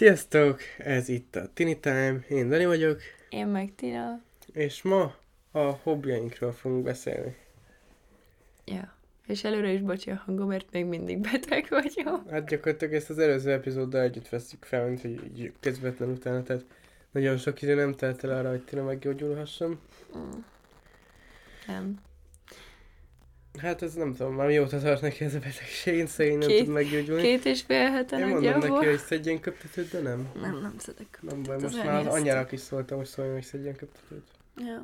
Sziasztok! Ez itt a Tini Time, én Dani vagyok, Én meg Tina. és ma a hobbjainkról fogunk beszélni. Ja. És előre is bocsi a hangomért még mindig beteg vagyok. Hát gyakorlatilag ezt az előző epizóddal együtt veszük fel, mint hogy közvetlen utána, tehát nagyon sok idő nem telt el arra, hogy Tina meggyógyulhasson. Mm. Nem. Hát ez nem tudom, már mióta tart neki ez a betegség, én szegény nem tud meggyógyulni. Két és fél hete Én mondom neki, hogy szedjen köptetőt, de nem. Nem, nem szedek. Nem baj, most már az anyjának is szóltam, hogy szóljon, hogy szedjen köptetőt. Ja.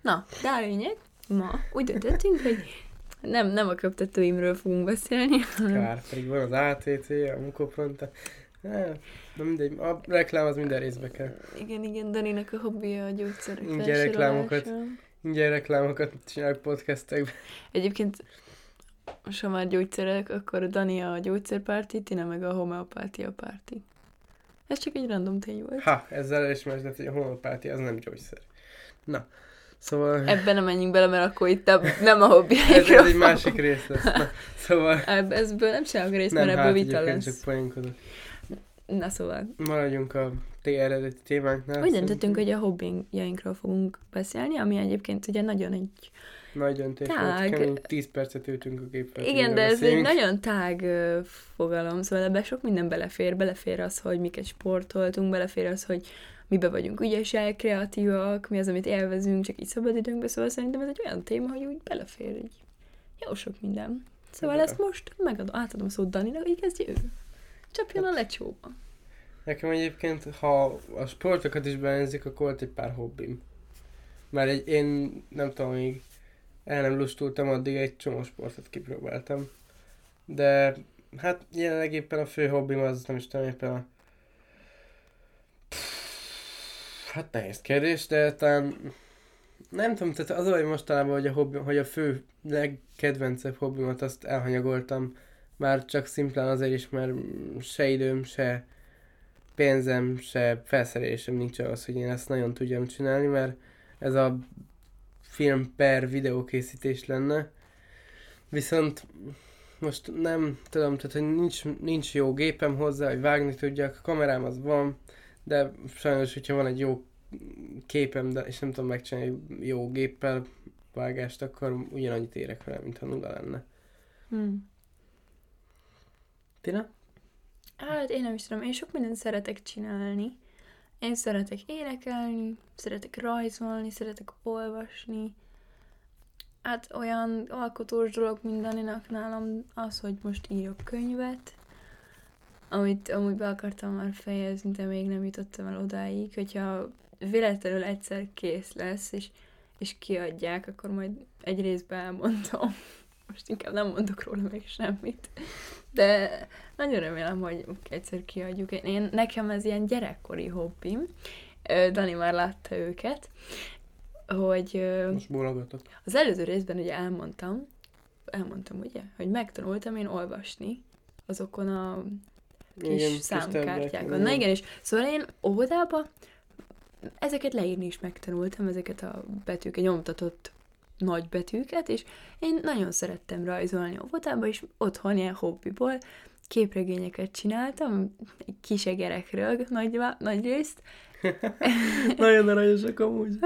Na, de a lényeg, ma úgy döntöttünk, hogy nem, nem a köptetőimről fogunk beszélni, hanem Kár, pedig van az ATT, a munkopronta. Hát, Na mindegy, a reklám az minden részbe kell. igen, igen, Daninak a hobbija a gyógyszerek felsorolása. reklámokat. Ingyen reklámokat csinálok podcastekben. Egyébként, most ha már gyógyszerek, akkor Dani a gyógyszerpárti, Tina meg a homeopátia párti. Ez csak egy random tény volt. Ha, ezzel elismerted, hogy a homeopátia az nem gyógyszer. Na, szóval Ebben nem menjünk bele, mert akkor itt a, nem a ez, hobbiáikról ez egy másik rész lesz. Na, szóval Ebb, ezből nem csinálok részt, nem, mert hát ebből vita lesz. csak poénkodok. Na szóval, Maradjunk a eredeti témánknál. úgy döntöttünk, hogy a hobbijainkról fogunk beszélni, ami egyébként ugye nagyon egy... Nagy döntés Tág. volt, kemény 10 percet ültünk a géppel. Igen, de ez egy nagyon tág ö, fogalom, szóval ebbe sok minden belefér. Belefér az, hogy miket sportoltunk, belefér az, hogy mibe vagyunk ügyesek, kreatívak, mi az, amit élvezünk, csak így szabadidőnkbe, szóval szerintem ez egy olyan téma, hogy úgy belefér egy jó sok minden. Szóval De. ezt most megadom, átadom szót Daninak, hogy kezdje ő. Csapjon Hát. a lecsóba. Nekem egyébként, ha a sportokat is belenzik, akkor volt egy pár hobbim. Mert egy, én nem tudom, még el nem lustultam, addig egy csomó sportot kipróbáltam. De hát jelenleg éppen a fő hobbim az, nem is tudom, éppen a... Hát nehéz kérdés, de talán nem tudom, tehát az a baj mostanában, hogy a, hobbi, hogy a fő legkedvencebb hobbimat azt elhanyagoltam, már csak szimplán azért is, mert se időm, se pénzem, se felszerelésem nincs ahhoz, hogy én ezt nagyon tudjam csinálni, mert ez a film per videókészítés lenne. Viszont most nem tudom, tehát hogy nincs, nincs jó gépem hozzá, hogy vágni tudjak, a kamerám az van, de sajnos, hogyha van egy jó képem, de, és nem tudom megcsinálni jó géppel vágást, akkor ugyanannyit érek vele, mintha nulla lenne. Hm. Tina? Hát én nem is tudom, én sok mindent szeretek csinálni. Én szeretek énekelni, szeretek rajzolni, szeretek olvasni. Hát olyan alkotós dolog mindaninak nálam az, hogy most írok könyvet, amit amúgy be akartam már fejezni, de még nem jutottam el odáig, hogyha véletlenül egyszer kész lesz, és, és kiadják, akkor majd egy részben elmondom. Most inkább nem mondok róla még semmit. De nagyon remélem, hogy egyszer kiadjuk. Én, nekem ez ilyen gyerekkori hobbim. Dani már látta őket, hogy Most bólogatok. az előző részben ugye elmondtam, elmondtam ugye, hogy megtanultam én olvasni azokon a kis Igen, számkártyákon. Na igen, és szóval én óvodába ezeket leírni is megtanultam, ezeket a betűket, nyomtatott nagy betűket, és én nagyon szerettem rajzolni óvodába, és otthon ilyen hobbiból képregényeket csináltam, egy kis egerekről nagy, nagy részt. Nagyon aranyosak amúgy.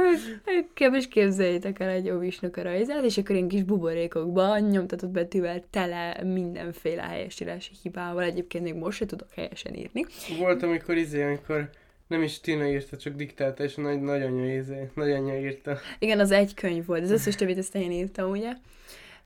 Is képzeljétek el egy óvisnak a rajzát, és akkor ilyen kis buborékokban nyomtatott betűvel tele mindenféle helyesírási hibával. Egyébként még most se tudok helyesen írni. Volt, amikor izé, amikor nem is Tina írta, csak diktálta, és nagy, nagyanyja izé, nagyanyja írta. Igen, az egy könyv volt, az összes többit ezt én írtam, ugye?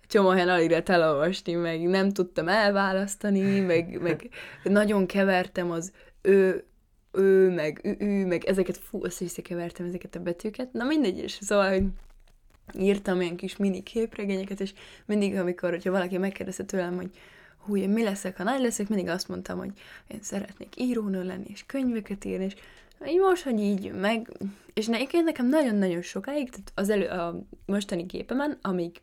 Csomó helyen alig lehet elolvasni, meg nem tudtam elválasztani, meg, meg nagyon kevertem az ő, ő, meg ő, ő, meg ezeket, fú, azt összekevertem ezeket a betűket. Na mindegy is, szóval, hogy írtam ilyen kis mini képregényeket, és mindig, amikor, hogyha valaki megkérdezte tőlem, hogy hú, én mi leszek, ha nagy leszek, mindig azt mondtam, hogy én szeretnék írónő lenni, és könyveket írni, és így most, hogy így meg, és ne, nekem nagyon-nagyon sokáig, tehát az elő, a mostani gépemen, amíg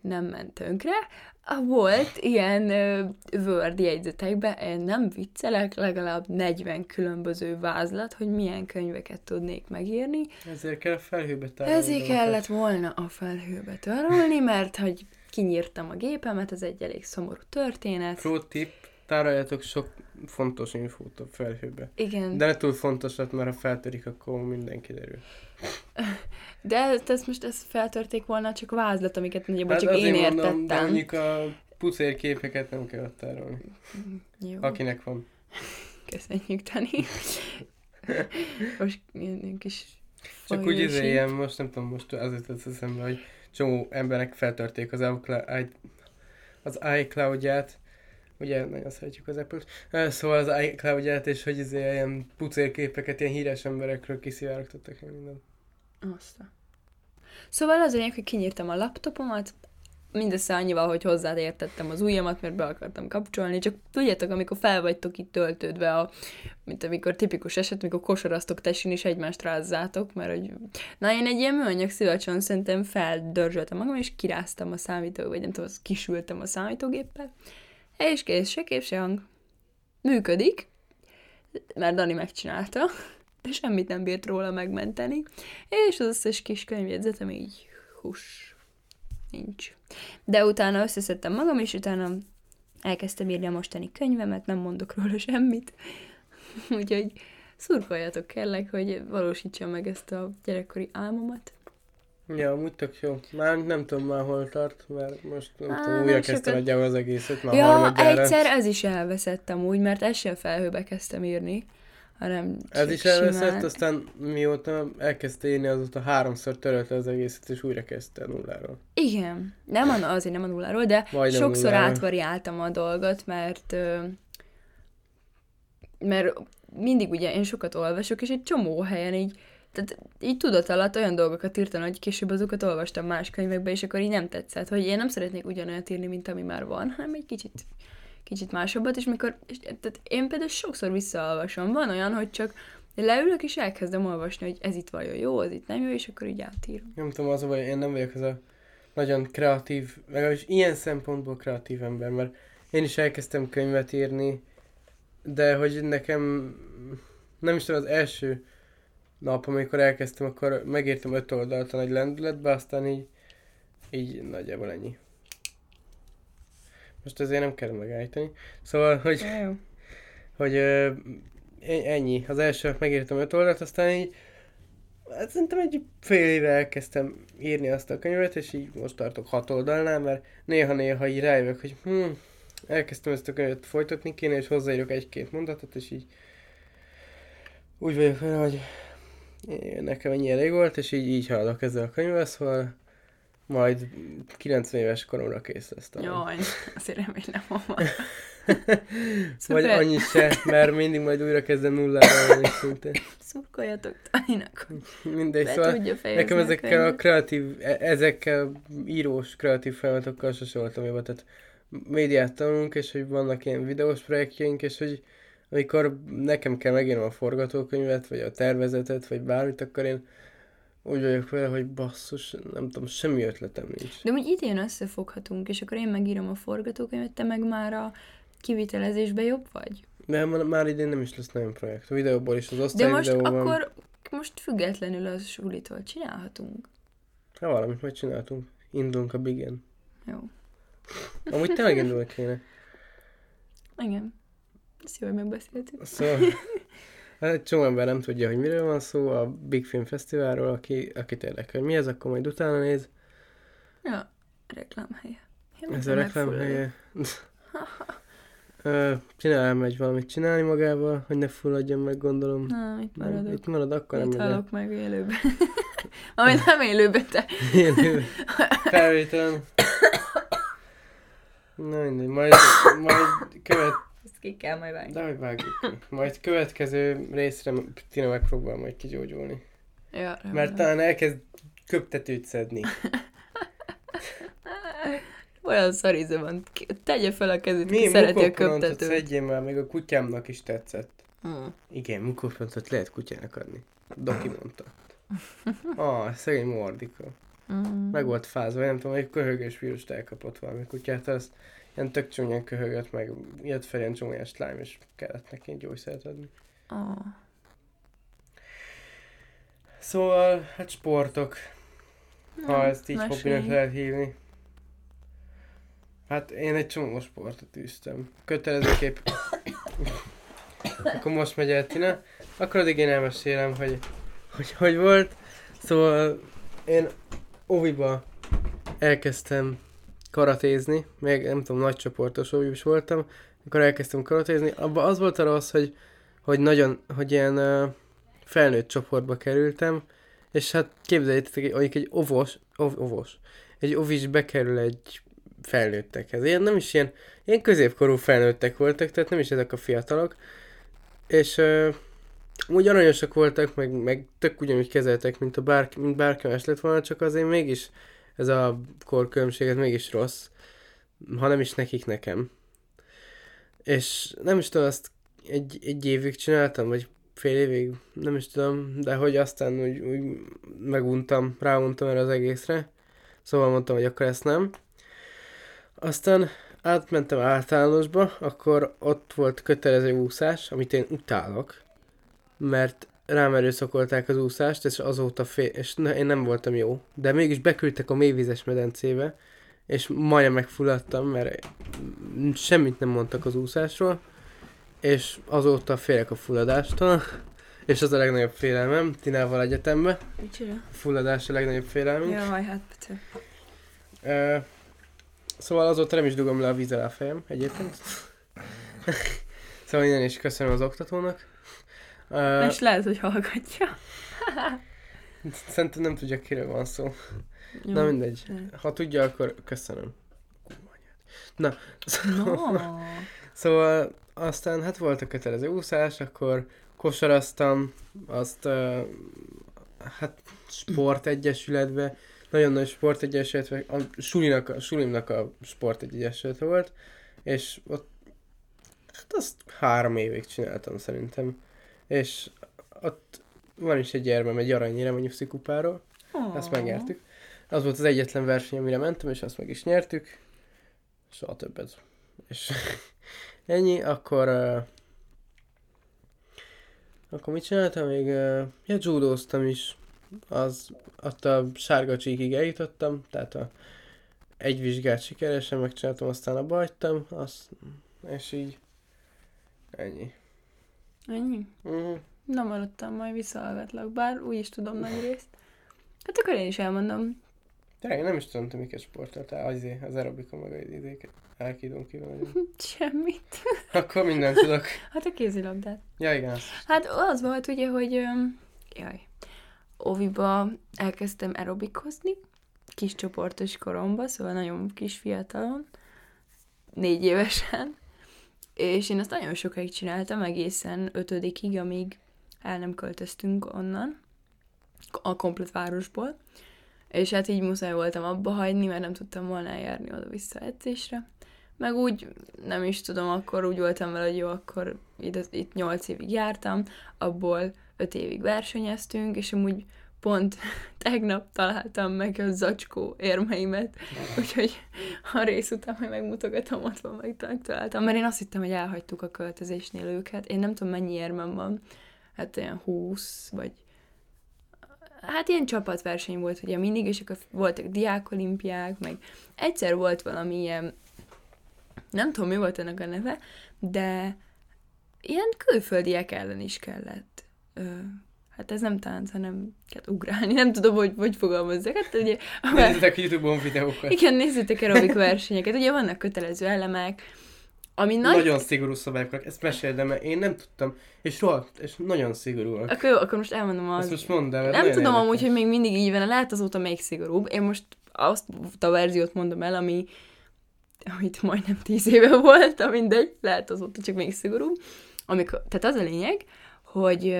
nem ment tönkre, volt ilyen ö, Word jegyzetekben, én nem viccelek, legalább 40 különböző vázlat, hogy milyen könyveket tudnék megírni. Ezért kell a felhőbe tárolni. Ezért dolgokat. kellett volna a felhőbe törölni, mert hogy kinyírtam a gépemet, ez egy elég szomorú történet. Pro tip, tároljatok sok fontos infót a felhőbe. Igen. De ne túl fontosat, mert ha feltörik, akkor minden kiderül. De ezt, ezt most ezt feltörték volna, csak vázlat, amiket nagyjából csak Hát azért én mondom, értettem. de mondjuk a pucér képeket nem kell ott tárolni. Jó, Akinek van. köszönjük, Tani. most kis Csak úgy izé, ilyen, most nem tudom, most azért tesz eszembe, hogy csomó emberek feltörték az, iCloud, az iCloud-ját, ugye nagyon szeretjük az Apple-t, szóval az iCloud-ját, és hogy izé ilyen pucérképeket, ilyen híres emberekről kiszivárogtattak meg mindent. Azt. a- Szóval az lényeg, hogy kinyírtam a laptopomat, mindössze annyival, hogy hozzáértettem az ujjamat, mert be akartam kapcsolni, csak tudjátok, amikor fel vagytok itt töltődve, a, mint amikor tipikus eset, amikor kosaraztok tesin és egymást rázzátok, mert hogy... Na, én egy ilyen műanyag szivacson szerintem feldörzsöltem magam, és kiráztam a számító, vagy nem tudom, kisültem a számítógéppel, és kész, se kép, se hang. Működik, mert Dani megcsinálta, de semmit nem bírt róla megmenteni, és az összes kis könyvjegyzetem így hús, nincs. De utána összeszedtem magam, és utána elkezdtem írni a mostani könyvemet, nem mondok róla semmit. Úgyhogy szurkoljatok kérlek, hogy valósítsam meg ezt a gyerekkori álmomat. Ja, amúgy tök jó. Már nem tudom már hol tart, mert most nem Á, tudom, újra sokat. kezdtem nagyjából az egészet, már ja, egyszer ez is elveszett amúgy, mert ezt sem felhőbe kezdtem írni, hanem Ez is elveszett, aztán mióta elkezdte írni, azóta háromszor törölte az egészet, és újra kezdte nulláról. Igen, nem a, azért nem a nulláról, de Majdnem sokszor nulláról. átvariáltam a dolgot, mert mert mindig ugye én sokat olvasok, és egy csomó helyen így, tehát így tudat alatt olyan dolgokat írtam, hogy később azokat olvastam más könyvekbe, és akkor így nem tetszett, hogy én nem szeretnék ugyanolyat írni, mint ami már van, hanem egy kicsit, kicsit másabbat, és mikor, és, tehát én például sokszor visszaolvasom, van olyan, hogy csak leülök, és elkezdem olvasni, hogy ez itt vajon jó, ez itt nem jó, és akkor így átírom. Nem tudom, az a baj, én nem vagyok az a nagyon kreatív, legalábbis ilyen szempontból kreatív ember, mert én is elkezdtem könyvet írni, de hogy nekem nem is tudom, az első nap, amikor elkezdtem, akkor megírtam öt oldalt a nagy lendületbe, aztán így, így nagyjából ennyi. Most ezért nem kell megállítani. Szóval, hogy jó. hogy ö, e- ennyi. Az első megírtam öt oldalt, aztán így hát szerintem egy fél éve elkezdtem írni azt a könyvet, és így most tartok hat oldalnál, mert néha-néha így rájövök, hogy hm, elkezdtem ezt a könyvet folytatni kéne, és hozzáírok egy-két mondatot, és így úgy vagyok vele, hogy nekem ennyi elég volt, és így, így haladok ezzel a könyvvel, szóval majd 90 éves koromra kész lesz talán. Jaj, azért remélem, mama. Vagy Szuper. annyi se, mert mindig majd újra kezdem nullára lenni szintén. Szurkoljatok Taninak, Mindegy, be szóval tudja fejezni nekem ezekkel a kreatív, e- ezekkel írós kreatív folyamatokkal sose voltam jobban, tehát médiát tanulunk, és hogy vannak ilyen videós projektjeink, és hogy amikor nekem kell megírnom a forgatókönyvet, vagy a tervezetet, vagy bármit, akkor én úgy vagyok vele, hogy basszus, nem tudom, semmi ötletem nincs. De úgy idén összefoghatunk, és akkor én megírom a forgatókönyvet, te meg már a kivitelezésbe jobb vagy? De már, már idén nem is lesz nagyon projekt. A videóból is, az De osztály most videóban. akkor most függetlenül az sulitól csinálhatunk. Ha valamit megcsináltunk. Indulunk a bigen. Jó. Amúgy tényleg indulni kéne. Igen. Ezt jó, hogy megbeszéltük. Szóval, hát egy csomó ember nem tudja, hogy miről van szó a Big Film Fesztiválról, aki, akit érdekel, hogy mi ez, akkor majd utána néz. Ja, reklámhelye. Én Ez a megfulladok. reklám helye. Ö, Csinál megy valamit csinálni magával, hogy ne fulladjon meg, gondolom. Na, itt Nem, maradok. itt marad, akkor nem Itt el. halok meg élőben. Amit nem élőben, te. Élő. Felvételen. Na mindegy, majd, majd követ, Ezt ki kell majd vágni. de hogy vágjuk ki. Majd következő részre Tina megpróbál majd kigyógyulni. Ja, Mert talán elkezd köptetőt szedni. Olyan szarize van. Ki- Tegye fel a kezét, ki Mi szereti a köptetőt. szedjén már, még a kutyámnak is tetszett. Hmm. Igen, mukópontot lehet kutyának adni. Doki mondta. Ah, szegény Mordika. Mm. Meg volt fázva, nem tudom, egy köhögés vírust elkapott valami kutyát, azt ilyen tök csúnyán köhögött, meg jött fel ilyen csúnyás slime, és kellett neki egy gyógyszert adni. Oh. Szóval, hát sportok, ha ezt így hobbinak lehet hívni. Hát én egy csomó sportot űztem. Kötelezőképp akkor most megy el Tina. Akkor addig én elmesélem, hogy hogy, hogy volt. Szóval én óviba elkezdtem karatézni, még nem tudom, nagy csoportos is voltam, akkor elkezdtem karatézni. Abban az volt a rossz, hogy, hogy nagyon, hogy ilyen uh, felnőtt csoportba kerültem, és hát képzeljétek, hogy egy ovos, ov, ovos, egy ovis bekerül egy felnőttekhez. Ilyen nem is ilyen, ilyen középkorú felnőttek voltak, tehát nem is ezek a fiatalok. És uh, úgy aranyosak voltak, meg, meg tök ugyanúgy kezeltek, mint, a bárki, mint bárki más lett volna, csak azért mégis ez a korkülönbség, ez mégis rossz, ha nem is nekik, nekem. És nem is tudom, azt egy, egy évig csináltam, vagy fél évig, nem is tudom, de hogy aztán úgy, úgy meguntam, ráuntam erre az egészre, szóval mondtam, hogy akkor ezt nem. Aztán átmentem általánosba, akkor ott volt kötelező úszás, amit én utálok, mert rám erőszakolták az úszást, és azóta fél, és ne, én nem voltam jó. De mégis beküldtek a mélyvizes medencébe, és majdnem megfulladtam, mert semmit nem mondtak az úszásról, és azóta félek a fulladástól, és az a legnagyobb félelmem, Tinával egyetembe. Micsoda? A fulladás a legnagyobb félelmünk. Jaj, hát Pece. Uh, szóval azóta nem is dugom le a víz alá a fejem, egyébként. szóval innen is köszönöm az oktatónak. Uh, és lehet, hogy hallgatja. Szerintem nem tudja, kiről van szó. Jó, Na mindegy. De. Ha tudja, akkor köszönöm. Na, szóval, no. szóval aztán hát volt a kötelező úszás, akkor kosaraztam, azt uh, hát sportegyesületbe, nagyon nagy sportegyesület, a sulinak, a sulimnak a sportegyesület volt, és ott hát azt három évig csináltam szerintem és ott van is egy gyermem, egy aranyére mondjuk szikupáról. Oh. Ezt megnyertük. Az volt az egyetlen verseny, amire mentem, és azt meg is nyertük. Soha többet. És ennyi, akkor uh, akkor mit csináltam még? Uh, ja, judóztam is. Az, ott a sárga csíkig eljutottam, tehát a egy vizsgát sikeresen megcsináltam, aztán a hagytam, azt, és így ennyi. Ennyi? Uh-huh. Nem maradtam, majd visszahallgatlak, bár úgy is tudom nagy részt. Hát akkor én is elmondom. Tényleg nem is tudom, te miket sportoltál, az, az aerobika meg az idéket. Elkídom ki Semmit. Akkor mindent tudok. Hát a kézilabdát. Ja, igen. Hát az volt ugye, hogy jaj, Oviba elkezdtem aerobikozni, kis csoportos koromba, szóval nagyon kis fiatalon, négy évesen, és én azt nagyon sokáig csináltam, egészen ötödikig, amíg el nem költöztünk onnan, a komplet városból. És hát így muszáj voltam abba hagyni, mert nem tudtam volna eljárni oda-vissza edzésre. Meg úgy, nem is tudom, akkor úgy voltam vele, hogy jó, akkor itt, itt 8 évig jártam, abból 5 évig versenyeztünk, és amúgy pont tegnap találtam meg a zacskó érmeimet, úgyhogy a rész után majd megmutogatom, ott van, meg találtam, mert én azt hittem, hogy elhagytuk a költözésnél őket. Én nem tudom, mennyi érmem van, hát olyan 20, vagy hát ilyen csapatverseny volt ugye mindig, és akkor voltak diákolimpiák, meg egyszer volt valami ilyen, nem tudom, mi volt ennek a neve, de ilyen külföldiek ellen is kellett hát ez nem tánc, hanem kell ugrálni. Nem tudom, hogy hogy fogalmazzak. Hát ugye... Nézzétek YouTube-on videókat. Igen, nézzétek aerobik versenyeket. Ugye vannak kötelező elemek, ami nagy... Nagyon szigorú szabályok, ezt meséld, de mert én nem tudtam, és rohadt, és nagyon szigorúak. Akkor jó, akkor most elmondom az... Ezt most mondd el, Nem tudom amúgy, hogy még mindig így van, lehet azóta még szigorúbb. Én most azt a verziót mondom el, ami amit majdnem tíz éve volt, mindegy, lehet azóta csak még szigorúbb. Amikor, tehát az a lényeg, hogy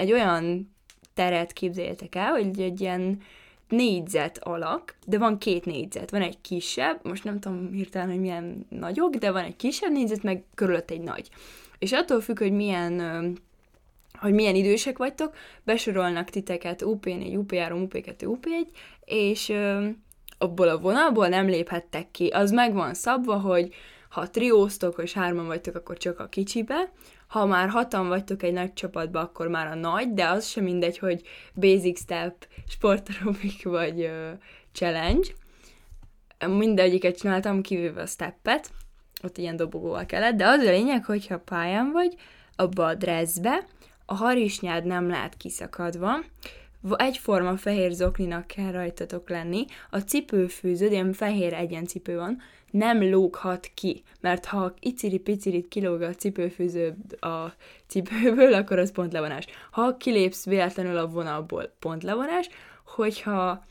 egy olyan teret képzeljétek el, hogy egy ilyen négyzet alak, de van két négyzet. Van egy kisebb, most nem tudom hirtelen, hogy milyen nagyok, de van egy kisebb négyzet, meg körülött egy nagy. És attól függ, hogy milyen hogy milyen idősek vagytok, besorolnak titeket UP4, UP3, UP2, UP1, és abból a vonalból nem léphettek ki. Az meg van szabva, hogy ha trióztok, és hárman vagytok, akkor csak a kicsibe, ha már hatan vagytok egy nagy csapatba, akkor már a nagy, de az sem mindegy, hogy basic step, sportaerobik vagy uh, challenge. Mindegyiket csináltam, kivéve a steppet. ott ilyen dobogóval kellett, de az a lényeg, hogyha pályán vagy, abba a dressbe, a harisnyád nem lát kiszakadva, egyforma fehér zokninak kell rajtatok lenni, a cipőfűződ, ilyen fehér egyencipő van, nem lóghat ki, mert ha iciri-picirit kilóg a cipőfűző a cipőből, akkor az pont levonás. Ha kilépsz véletlenül a vonalból, pont levonás, hogyha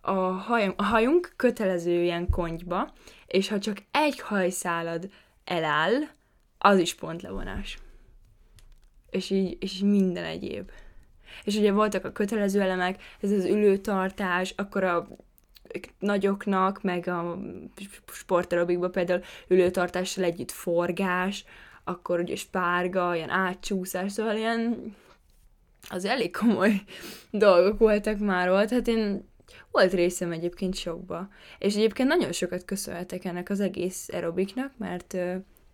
a, hajunk, a hajunk kötelező ilyen kontyba, és ha csak egy hajszálad eláll, az is pont levonás. És így, és így minden egyéb. És ugye voltak a kötelező elemek, ez az ülőtartás, akkor a nagyoknak, meg a sporterobikban például ülőtartással együtt forgás, akkor ugye spárga, ilyen átcsúszás, szóval ilyen az elég komoly dolgok voltak már volt, hát én volt részem egyébként sokba. És egyébként nagyon sokat köszönhetek ennek az egész aerobiknak, mert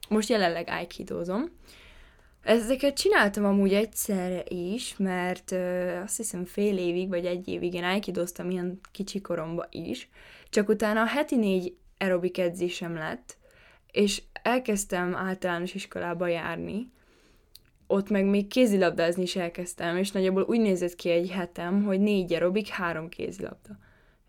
most jelenleg aikidózom, Ezeket csináltam amúgy egyszer is, mert ö, azt hiszem fél évig, vagy egy évig én aikidoztam ilyen kicsi koromba is, csak utána a heti négy aerobik edzésem lett, és elkezdtem általános iskolába járni, ott meg még kézilabdázni is elkezdtem, és nagyjából úgy nézett ki egy hetem, hogy négy aerobik, három kézilabda.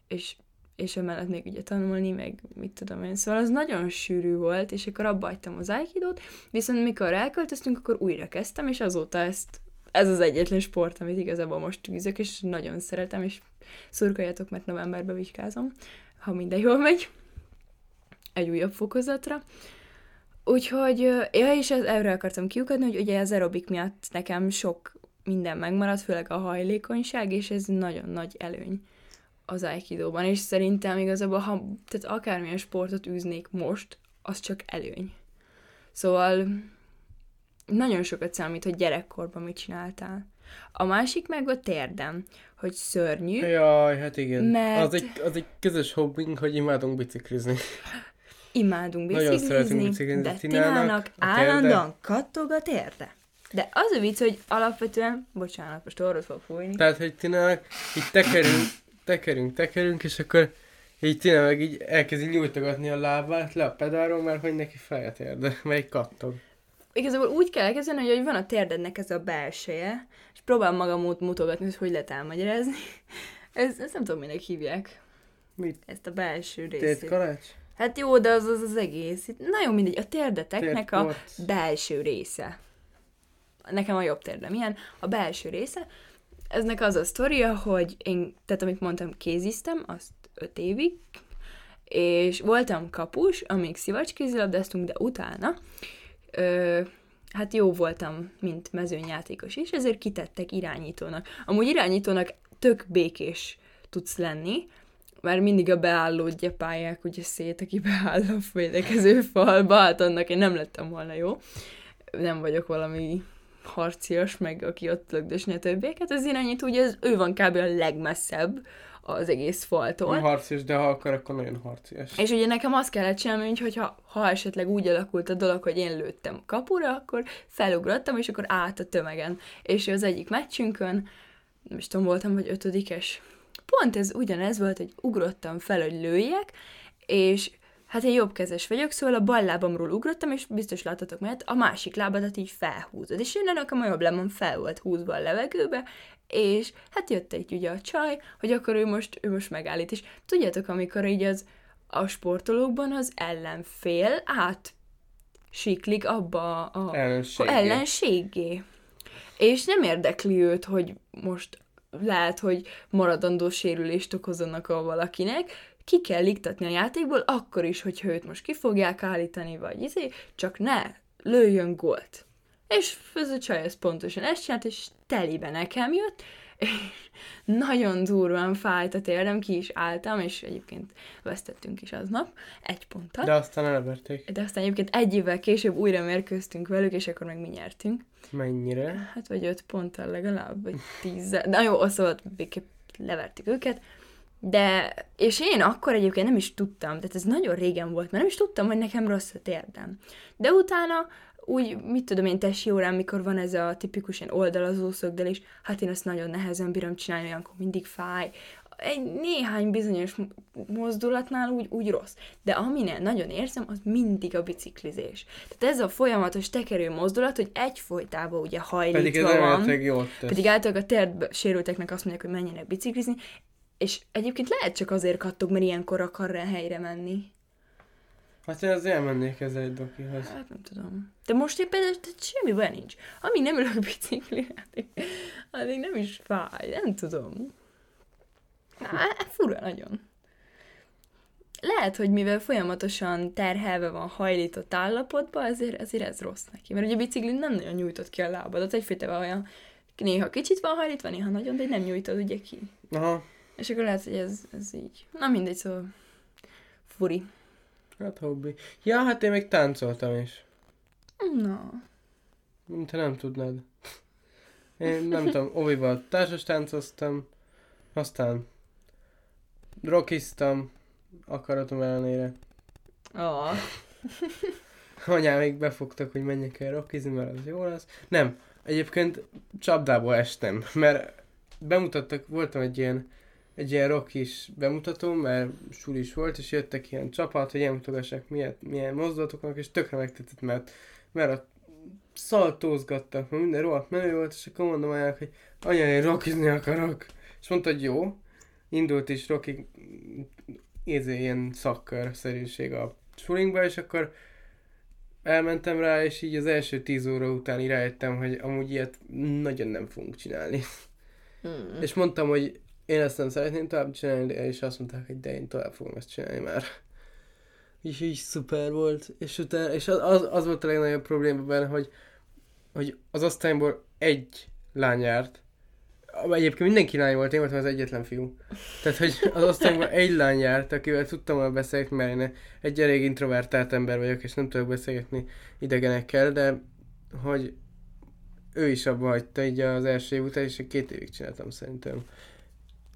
És és emellett még ugye tanulni, meg mit tudom én. Szóval az nagyon sűrű volt, és akkor abba hagytam az aikidót, viszont mikor elköltöztünk, akkor újra kezdtem, és azóta ezt, ez az egyetlen sport, amit igazából most tűzök, és nagyon szeretem, és szurkoljatok, mert novemberben vizsgázom, ha minden jól megy, egy újabb fokozatra. Úgyhogy, ja, és erről akartam kiukadni, hogy ugye az aerobik miatt nekem sok minden megmaradt, főleg a hajlékonyság, és ez nagyon nagy előny az Aikidóban, és szerintem igazából, ha tehát akármilyen sportot űznék most, az csak előny. Szóval nagyon sokat számít, hogy gyerekkorban mit csináltál. A másik meg a térdem, hogy szörnyű. Jaj, hát igen. Mert... Az, egy, az egy közös hobbink, hogy imádunk biciklizni. Imádunk biciklizni, Nagyon szeretünk biciklizni, de Tinának állandóan kattog a térde. De az a vicc, hogy alapvetően, bocsánat, most orrot fog fújni. Tehát, hogy Tinának így tekerünk, tekerünk, tekerünk, és akkor így tényleg meg így elkezdi nyújtogatni a lábát le a pedálról, mert hogy neki fejet érde, mert egy kattog. Igazából úgy kell elkezdeni, hogy van a térdednek ez a belseje, és próbál magam mutogatni, hogy hogy lehet elmagyarázni. Ez, ezt nem tudom, minek hívják. Mit? Ezt a belső részét. Tétkalács? Hát jó, de az az, az egész. Nagyon mindegy, a térdeteknek a belső része. Nekem a jobb térdem ilyen, a belső része, Eznek az a sztoria, hogy én, tehát amit mondtam, kéziztem, azt öt évig, és voltam kapus, amíg szivacskézilabdáztunk, de utána ö, hát jó voltam, mint mezőnyjátékos is, ezért kitettek irányítónak. Amúgy irányítónak tök békés tudsz lenni, mert mindig a beálló pályák ugye szét, aki beáll a védekező falba, hát annak én nem lettem volna jó. Nem vagyok valami harcias, meg aki ott lögdösni a többieket, az irányító, ugye ez, ő van kb. a legmesszebb az egész faltól. Nem harcias, de ha akar, akkor nagyon harcias. És ugye nekem azt kellett csinálni, hogy ha, ha esetleg úgy alakult a dolog, hogy én lőttem kapura, akkor felugrottam, és akkor át a tömegen. És az egyik meccsünkön, nem is tudom, voltam, vagy ötödikes, pont ez ugyanez volt, hogy ugrottam fel, hogy lőjek, és hát én jobbkezes vagyok, szóval a bal lábamról ugrottam, és biztos láttatok mert a másik lábadat így felhúzod. És én nekem a jobb lábam fel volt húzva a levegőbe, és hát jött egy ugye a csaj, hogy akkor ő most, ő most megállít. És tudjátok, amikor így az a sportolókban az ellenfél át siklik abba a ellenségé. ellenségé. És nem érdekli őt, hogy most lehet, hogy maradandó sérülést okozanak a valakinek, ki kell iktatni a játékból, akkor is, hogyha őt most ki fogják állítani, vagy izé, csak ne lőjön gólt. És ez a csaj ez pontosan ezt csinált, és telibe nekem jött, és nagyon durván fájt a térdem, ki is álltam, és egyébként vesztettünk is aznap, egy ponttal. De aztán elverték. De aztán egyébként egy évvel később újra mérkőztünk velük, és akkor meg mi nyertünk. Mennyire? Hát vagy öt ponttal legalább, vagy tízzel. Na jó, szóval levertük őket, de, és én akkor egyébként nem is tudtam, tehát ez nagyon régen volt, mert nem is tudtam, hogy nekem rossz a térdem. De utána úgy, mit tudom én, tesi órán, mikor van ez a tipikus ilyen oldalazó szögdel, és hát én ezt nagyon nehezen bírom csinálni, olyankor mindig fáj, egy néhány bizonyos mozdulatnál úgy, úgy rossz. De aminél nagyon érzem, az mindig a biciklizés. Tehát ez a folyamatos tekerő mozdulat, hogy egyfolytában ugye hajlítva Pedig ez van. jót tesz. Pedig általában a térd sérülteknek azt mondják, hogy menjenek biciklizni, és egyébként lehet csak azért kattog, mert ilyenkor akar rá helyre menni. Hát én az elmennék ezzel egy dokihoz. Hát nem tudom. De most éppen tehát semmi baj nincs. Amíg nem ülök biciklire, addig, addig nem is fáj. Nem tudom. Hát, fura nagyon. Lehet, hogy mivel folyamatosan terhelve van hajlított állapotban, ezért, ezért ez rossz neki. Mert ugye a biciklin nem nagyon nyújtott ki a lábadat, egyfajta olyan néha kicsit van hajlítva, néha nagyon, de nem nyújtod ugye ki. Aha, És akkor lehet, hogy ez, ez így. Na mindegy, szóval furi. hát hobbi. Ja, hát én még táncoltam is. Na. Te nem tudnád. Én nem tudom, Ovival társas táncoztam, aztán rockiztam, akaratom ellenére. Ah. Anyám még befogtak, hogy menjek el rockizni, mert az jó lesz. Nem, egyébként csapdába estem, mert bemutattak, voltam egy ilyen, egy ilyen rockis bemutató, mert sulis volt, és jöttek ilyen csapat, hogy elmutogassák milyen, milyen mozdulatoknak, és tökre megtetett, mert, mert a szaltózgattak, mert minden rohadt menő volt, és akkor mondom anyának, hogy anya, én rockizni akarok. És mondta, hogy jó. Indult is rocky, izé, ilyen szakkör-szerűség a sulinkba, és akkor elmentem rá, és így az első tíz óra után rájöttem, hogy amúgy ilyet nagyon nem fogunk csinálni. Mm. És mondtam, hogy én ezt nem szeretném tovább csinálni, és azt mondták, hogy de én tovább fogom ezt csinálni már. És így szuper volt. És, utána, és az, az, volt a legnagyobb probléma benne, hogy, hogy az osztályból egy lány járt. Egyébként mindenki lány volt, én voltam az egyetlen fiú. Tehát, hogy az osztályban egy lány járt, akivel tudtam volna beszélgetni, mert én egy elég introvertált ember vagyok, és nem tudok beszélgetni idegenekkel, de hogy ő is abba hagyta így az első év után, és két évig csináltam szerintem.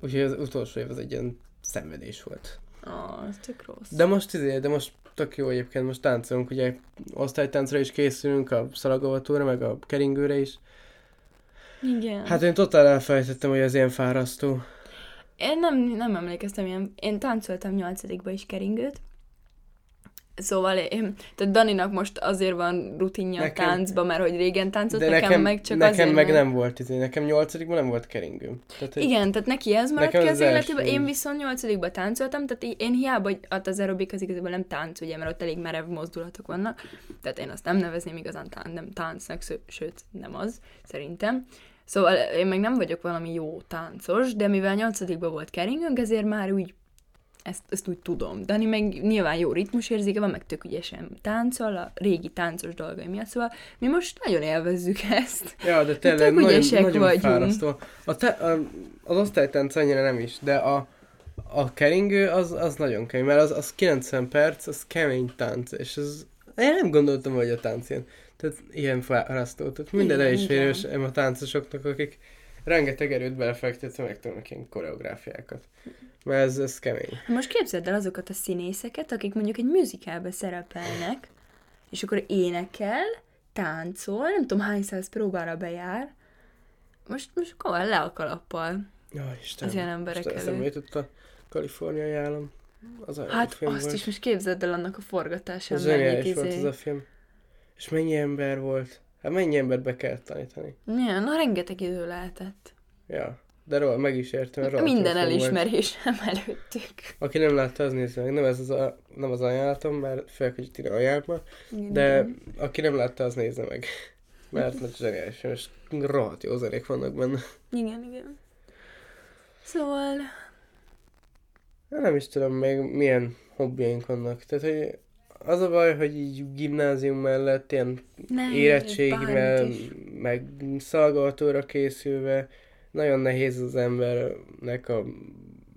Úgyhogy az utolsó év az egy ilyen szenvedés volt. Ah, ez tök rossz. De most izé, de most tök jó egyébként, most táncolunk, ugye osztálytáncra is készülünk, a szalagavatóra, meg a keringőre is. Igen. Hát én totál elfelejtettem, hogy ez ilyen fárasztó. Én nem, nem emlékeztem ilyen. Én táncoltam nyolcadikba is keringőt. Szóval én, tehát Daninak most azért van rutinja Nekem- a táncba, mert hogy régen táncolt, De nekem, nekem, meg csak nekem azért, meg mert... nem volt, izé, nekem nyolcadikban nem volt keringőm. Tehát, Igen, tehát neki ez maradt ki az az életében, én viszont nyolcadikban táncoltam, tehát én hiába, hogy az aerobik az igazából nem tánc, ugye, mert ott elég merev mozdulatok vannak, tehát én azt nem nevezném igazán tán- nem táncnak, sző- sőt, nem az, szerintem. Szóval én meg nem vagyok valami jó táncos, de mivel nyolcadikban volt keringőnk, ezért már úgy ezt, ezt úgy tudom. Dani meg nyilván jó ritmusérzéke van, meg tök ügyesen táncol, a régi táncos dolgai miatt, szóval mi most nagyon élvezzük ezt. Ja, de tényleg nagyon, ügyesek nagyon vagyunk. fárasztó. A te, a, az osztálytánc annyira nem is, de a, a keringő az, az nagyon kemény, mert az, az 90 perc, az kemény tánc, és az, én nem gondoltam, hogy a tánc ilyen, tehát ilyen fárasztó. Tehát minden Igen, el is érős a táncosoknak, akik rengeteg erőt belefektetve meg tudnak ilyen koreográfiákat. Mert ez, ez kemény. Most képzeld el azokat a színészeket, akik mondjuk egy musicalbe szerepelnek, és akkor énekel, táncol, nem tudom hány száz próbára bejár. Most, most komolyan le a kalappal. Jaj, Istenem. Az ilyen emberek Most előtt. jutott a kaliforniai állam. Az Hát film azt volt. is most képzeld el annak a forgatásán, melyik zseniális volt izé. az a film. És mennyi ember volt? Hát mennyi embert be kellett tanítani? Ja, na rengeteg idő lehetett. Ja. De róla meg is értem, mert rohadt Minden elismerésem előttük. Aki nem látta, az nézze meg. Nem, ez az, a, nem az ajánlatom, mert főleg, hogy ide Igen, de aki nem látta, az nézze meg. Mert nagy zseniális, és rohadt jó zenék vannak benne. Igen, igen. Szóval, Ja, Nem is tudom még milyen hobbiaink vannak. Tehát, hogy az a baj, hogy így gimnázium mellett ilyen ne, érettségivel, bármit is. meg szalagatóra készülve, nagyon nehéz az embernek a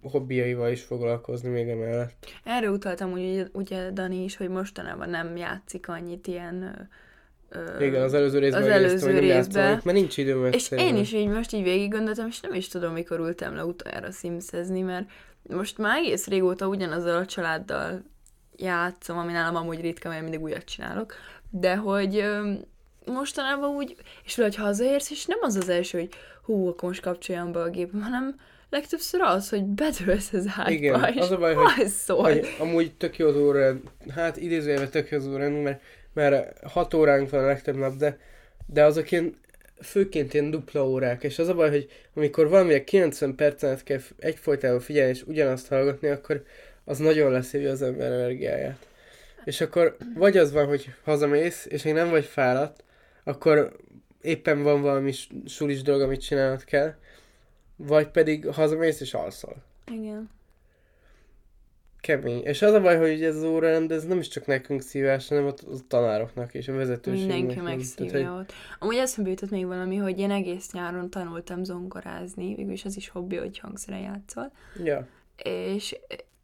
hobbiaival is foglalkozni még emellett. Erre utaltam ugye, ugye Dani is, hogy mostanában nem játszik annyit ilyen... Ö, Igen, az előző részben az előző nem játszom, részben. mert nincs időm És egyszerűen. én is így most így végig gondoltam, és nem is tudom, mikor ültem le utoljára simszezni, mert most már egész régóta ugyanazzal a családdal játszom, ami nálam amúgy ritka, mert mindig újat csinálok, de hogy mostanában úgy, és valahogy hazaérsz, és nem az az első, hogy hú, akkor most kapcsoljam be a gépem, hanem legtöbbször az, hogy bedőlsz az ágyba, Igen, és az a baj, hogy- szól. Hogy amúgy tök jó az órán, hát idézőjelben tök jó az órán, mert, mert 6 óránk van a legtöbb nap, de, de azok ilyen, főként ilyen dupla órák, és az a baj, hogy amikor valamire 90 percet kell egyfolytában figyelni, és ugyanazt hallgatni, akkor az nagyon leszívja az ember energiáját. És akkor vagy az van, hogy hazamész, és még nem vagy fáradt, akkor éppen van valami sulis dolog, amit csinálnod kell, vagy pedig hazamész és alszol. Igen. Kemény. És az a baj, hogy ez az órarend, ez nem is csak nekünk szívás, hanem a tanároknak és a vezetőségnek. Mindenki nem. Tehát, megszívja ott. Amúgy eszembe jutott még valami, hogy én egész nyáron tanultam zongorázni, végülis az is hobbi, hogy hangszeren játszol. hogy- Ja. És,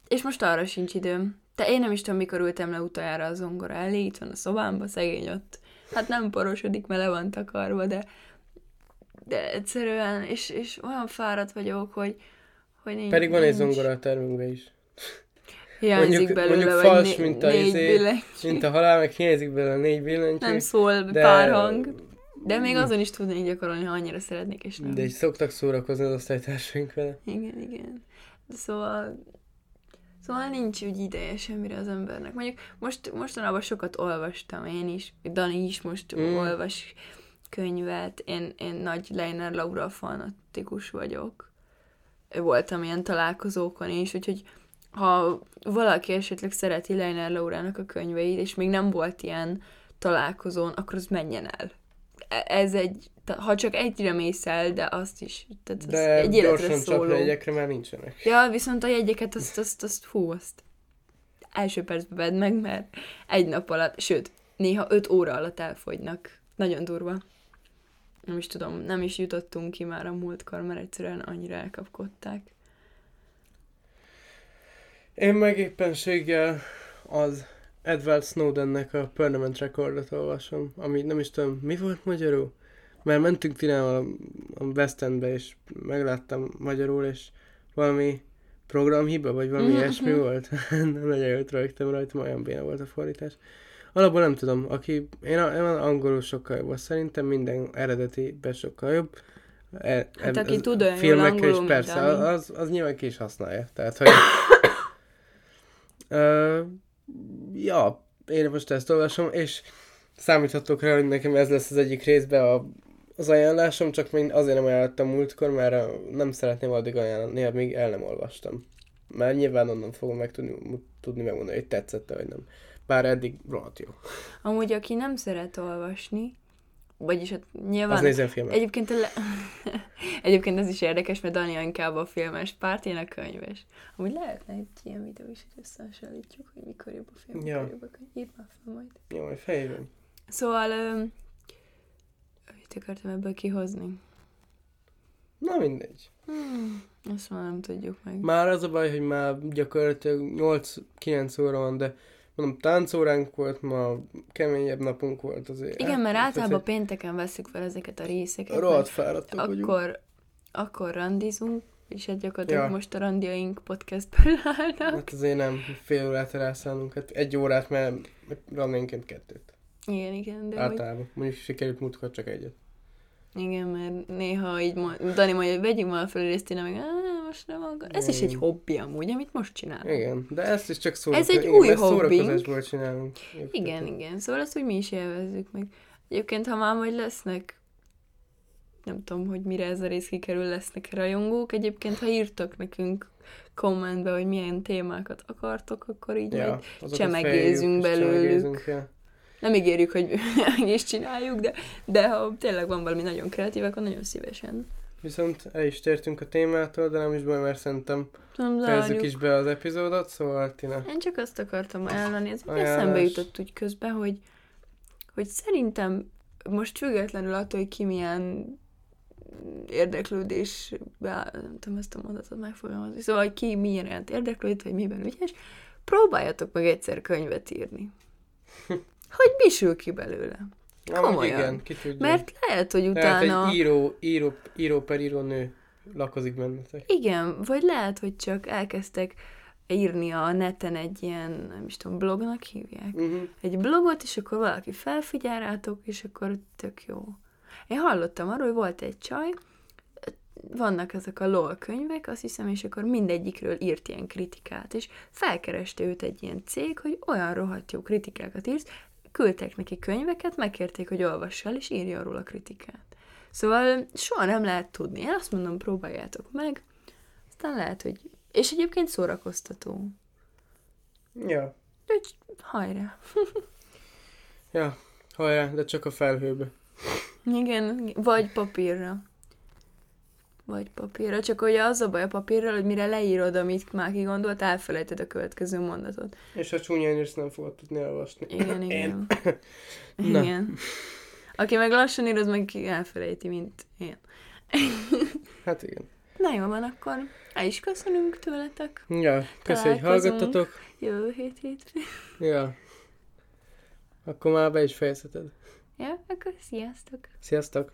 és most arra sincs időm. De én nem is tudom, mikor ültem le utoljára a zongora elé, itt van a szobámban, szegény ott. Hát nem porosodik, mert le van takarva, de, de egyszerűen, és, és olyan fáradt vagyok, hogy, hogy nincs. Pedig van egy nincs. zongora a termünkben is. Hiányzik mondjuk- belőle, mondjuk vagy fals, né- mint a négy izé, billentyű. Mint a halál, meg hiányzik belőle négy billentyű. Nem szól de, pár hang. De még azon is tudnék gyakorolni, ha annyira szeretnék, és nem. De így szoktak szórakozni az osztálytársaink vele. Igen, igen. Szóval, szóval nincs úgy ideje semmire az embernek. Mondjuk most, mostanában sokat olvastam én is, Dani is most Mm. olvas könyvet, én, én nagy Leiner Laura fanatikus vagyok. Voltam ilyen találkozókon is, úgyhogy ha valaki esetleg szereti Leiner Laurának a könyveit, és még nem volt ilyen találkozón, akkor az menjen el. E- Ez egy, ha csak egyre mész el, de azt is, tehát az De egy életre gyorsan szóló. csapra jegyekre már nincsenek. Ja, viszont a jegyeket, azt, azt, azt, fú, azt első percben vedd meg, mert egy nap alatt, sőt, néha öt óra alatt elfogynak. Nagyon durva. Nem is tudom, nem is jutottunk ki már a múltkor, mert egyszerűen annyira elkapkodták. Én meg éppenséggel az Edward Snowdennek a Permanent Recordot olvasom, ami nem is tudom, mi volt magyarul? Mert mentünk Tinával a- West Endbe, és megláttam magyarul, és valami programhiba, vagy valami Mhm, ilyesmi mhm. volt. nem nagyon jött rögtem rajta, olyan béna volt a fordítás. Alapból nem tudom, aki, én, a, én angolul sokkal jobb, szerintem minden eredetiben sokkal jobb. E, Hát, aki ez- tud olyan angolul, is persze, Dani. az, az nyilván ki is használja. Tehát, hogy... Ö, ja, én most ezt olvasom, és számíthatok rá, hogy nekem ez lesz az egyik részben a, az ajánlásom, csak még azért nem ajánlottam múltkor, mert nem szeretném addig ajánlani, még el nem olvastam. Mert nyilván onnan fogom meg tudni, tudni megmondani, hogy tetszett vagy nem. Bár eddig rohadt jó. Amúgy, aki nem szeret olvasni, vagyis hát nyilván... Az nézzen filmet. Egyébként, le... Egyébként ez is érdekes, mert Dani inkább a filmes párt, én a könyves. Amúgy lehetne egy ilyen videó is, hogy összehasonlítjuk, hogy mikor jobb a film, Ja. mikor jobb a könyv. Írd már fel majd. Jó, majd fejében. Szóval, öm, mit akartam ebből kihozni? Na mindegy. Hmm, azt már nem tudjuk meg. Már az a baj, hogy már gyakorlatilag 8-9 óra van, de mondom, táncóránk volt ma, keményebb napunk volt azért. Igen, mert Hát, általában tehát, pénteken veszük fel ezeket a részeket. hogy Rohadt fáradtak vagyunk. akkor, akkor randizunk, és hát gyakorlatilag Ja. most a randiaink podcastből állnak. Hát azért nem fél órát rászállunk, hát egy órát, mert rannénként kettőt. Igen, igen, de hogy, Általában. Mondjuk sikerült múltkor csak egyet. igen, mert néha így mond, Dani mondja, hogy vegyünk már fel részt, én meg, "Á, most nem akar. Ez is egy Igen. hobbi amúgy, amit most csinálunk. Igen, de ezt is csak szórakozás. Ez egy igen, új szórakozásból csinálunk. Igen, igen. Szóval ezt úgy mi is élvezzük meg. Egyébként, ha már majd lesznek, nem tudom, hogy mire ez a rész kikerül, lesznek rajongók. Egyébként, ha írtak nekünk kommentbe, hogy milyen témákat akartok, akkor így Ja, majd csemegézünk belőlük. ja. nem ígérjük, hogy meg is csináljuk, de, de ha tényleg van valami nagyon kreatív, akkor nagyon szívesen. Viszont el is tértünk a témától, de nem is baj, mert szerintem fejezzük is be az epizódot, szóval Tina. Én csak azt akartam ajánlani, ez Ajánlás. eszembe jutott úgy közben, hogy, hogy szerintem most függetlenül attól, hogy ki milyen érdeklődésbe, nem tudom ezt a mondatot megfogalmazni, szóval, hogy ki milyen iránt érdeklődik, vagy miben ügyes, próbáljatok meg egyszer könyvet írni. Hogy mi sül ki belőle. Komolyan. igen, ki tudja. Mert lehet, hogy Lehet, utána... egy író, író, író per író nő lakozik bennetek. Igen, vagy lehet, hogy csak elkezdtek írni a neten egy ilyen, nem is tudom, blognak hívják. Uh-huh. Egy blogot, és akkor valaki felfigyel rátok, és akkor tök jó. Én hallottam arról, hogy volt egy csaj, vannak ezek a LOL könyvek, azt hiszem, és akkor mindegyikről írt ilyen kritikát, és felkereste őt egy ilyen cég, hogy olyan rohadt jó kritikákat írsz, küldtek neki könyveket, megkérték, hogy olvassa el, és írja róla kritikát. Szóval soha nem lehet tudni. Én azt mondom, próbáljátok meg, aztán lehet, hogy... És egyébként szórakoztató. Ja. Úgyhogy hajrá. Ja, hajrá, de csak a felhőbe. Igen, vagy papírra. Vagy papírra, csak ugye az a baj a papírral, hogy mire leírod, amit már kigondolt, elfelejted a következő mondatot. És ha csúnyán írsz, nem fogod tudni elolvasni. Igen, igen. Na. igen. Aki meg lassan ír, az meg elfelejti, mint én. Hát igen. Na jó van, akkor el is köszönünk tőletek. Ja, köszönjük, hogy hallgattatok. Jövő hét hétfő. Ja. Akkor már be is fejezheted. Ja, akkor sziasztok! Sziasztok!